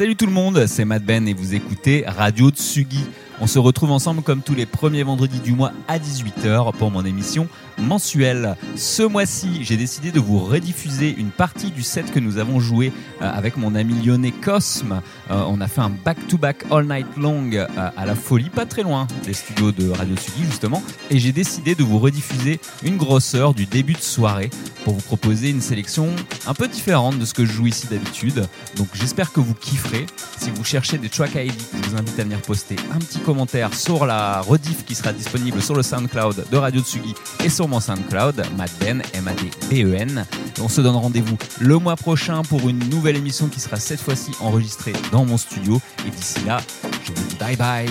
Salut tout le monde, c'est Matt Ben et vous écoutez Radio Tsugi. On se retrouve ensemble comme tous les premiers vendredis du mois à 18h pour mon émission mensuelle. Ce mois-ci, j'ai décidé de vous rediffuser une partie du set que nous avons joué euh, avec mon ami lyonnais Cosme. Euh, on a fait un back-to-back all night long euh, à la folie, pas très loin des studios de Radio Sugi justement. Et j'ai décidé de vous rediffuser une grosse heure du début de soirée pour vous proposer une sélection un peu différente de ce que je joue ici d'habitude. Donc j'espère que vous kifferez. Si vous cherchez des track ID, je vous invite à venir poster un petit commentaire sur la rediff qui sera disponible sur le SoundCloud de Radio Tsugi et sur mon SoundCloud, Madben, M-A-D-B-E-N. On se donne rendez-vous le mois prochain pour une nouvelle émission qui sera cette fois-ci enregistrée dans mon studio. Et d'ici là, je vous dis bye bye.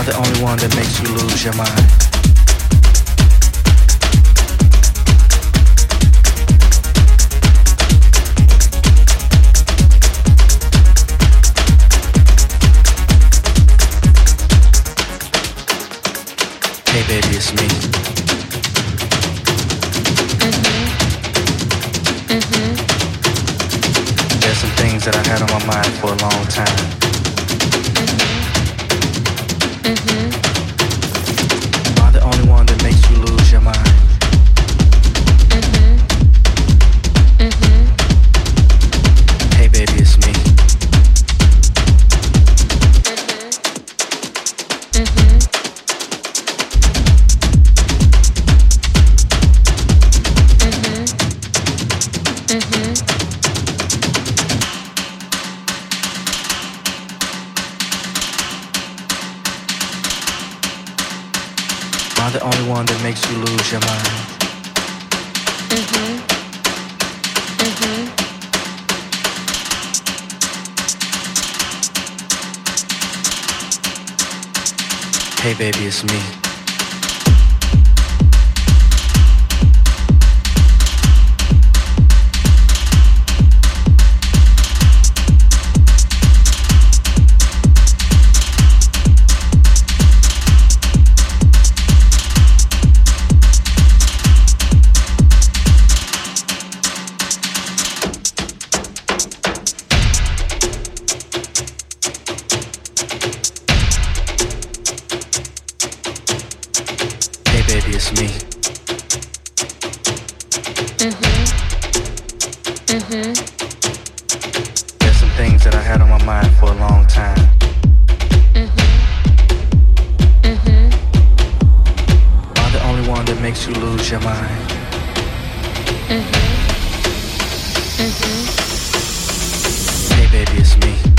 are the only one that makes you lose your mind. Hey baby, it's me. Mm-hmm. Mm-hmm. There's some things that I had on my mind for a long time. you lose your mind. Mm-hmm. Mm-hmm. Hey, baby, it's me.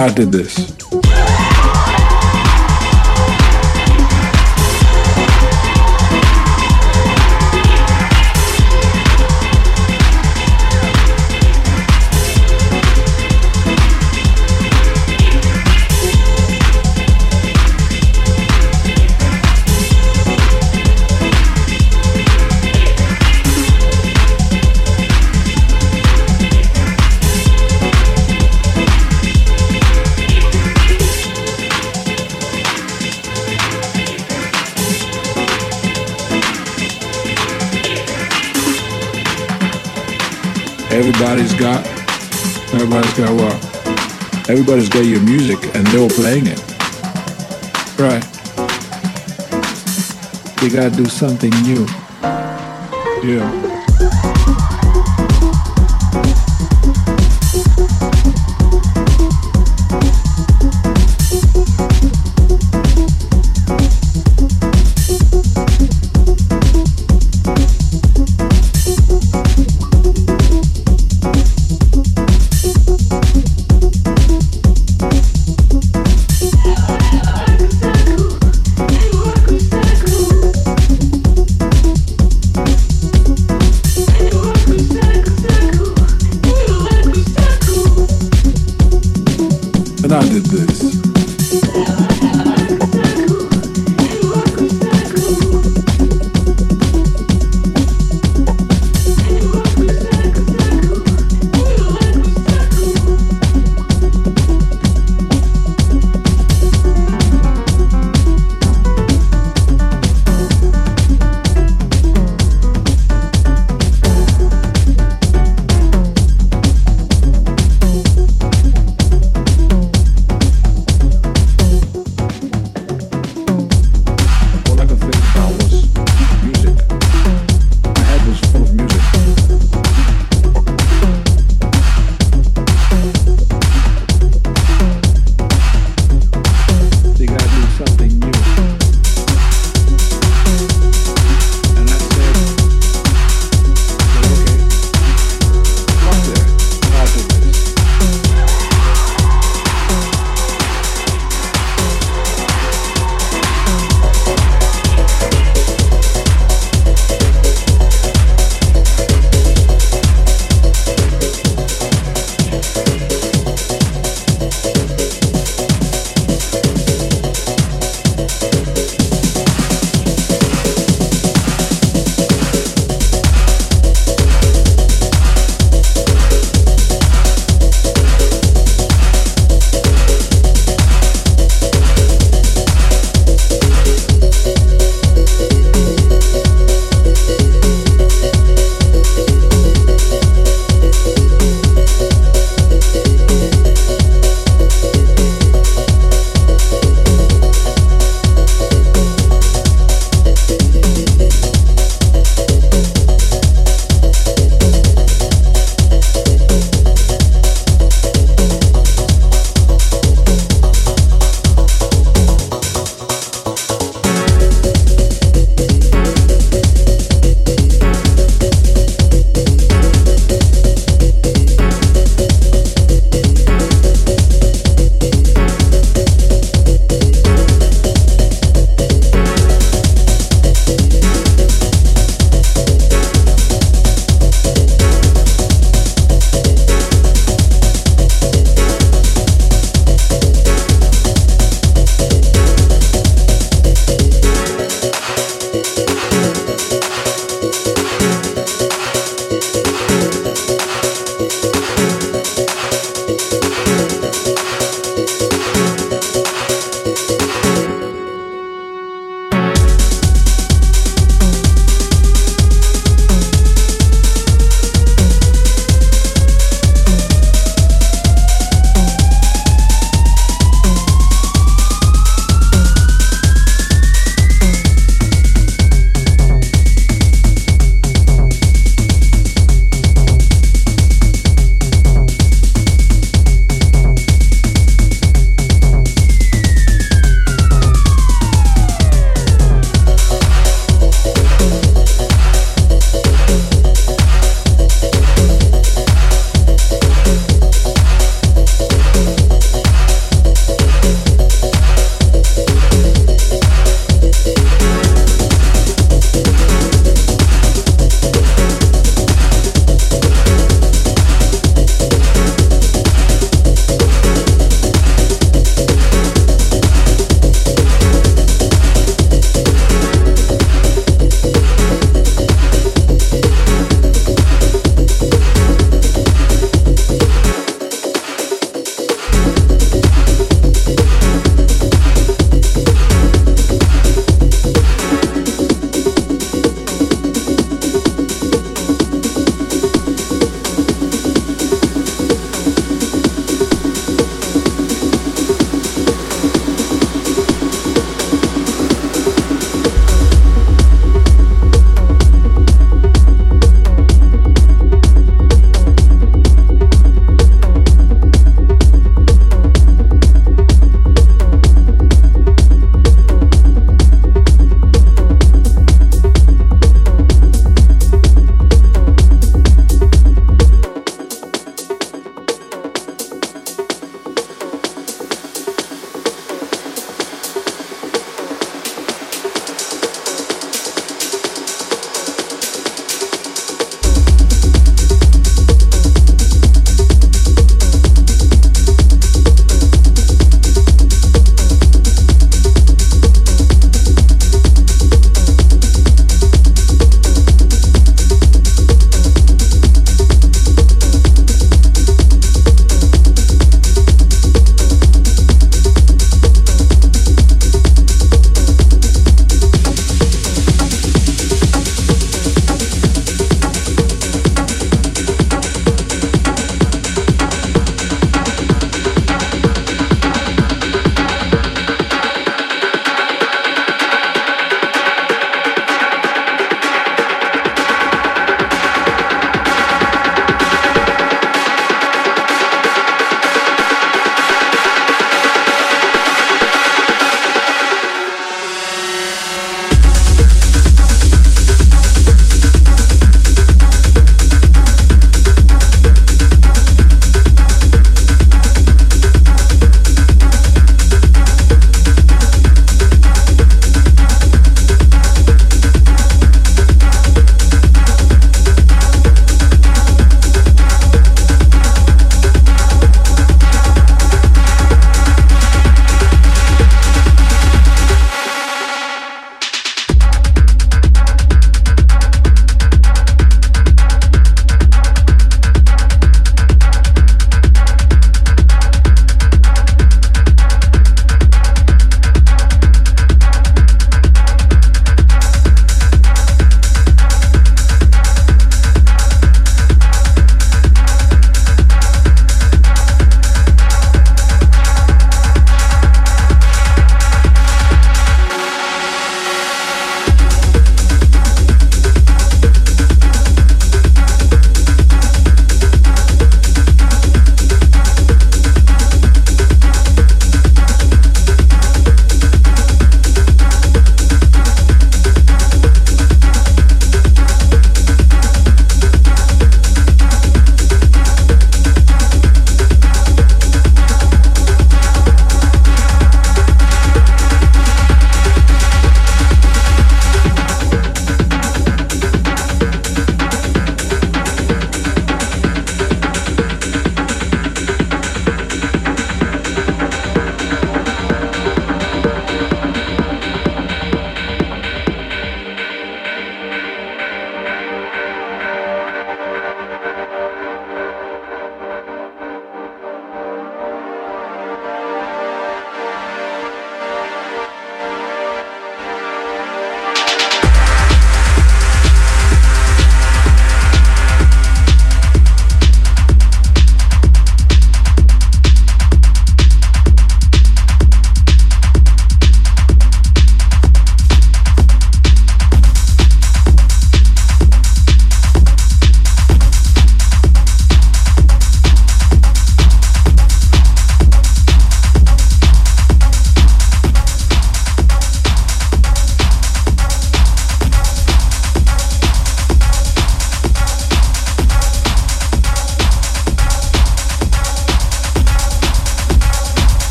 I did this. Everybody's got, everybody's got what? Everybody's got your music and they're playing it. Right. You gotta do something new. Yeah.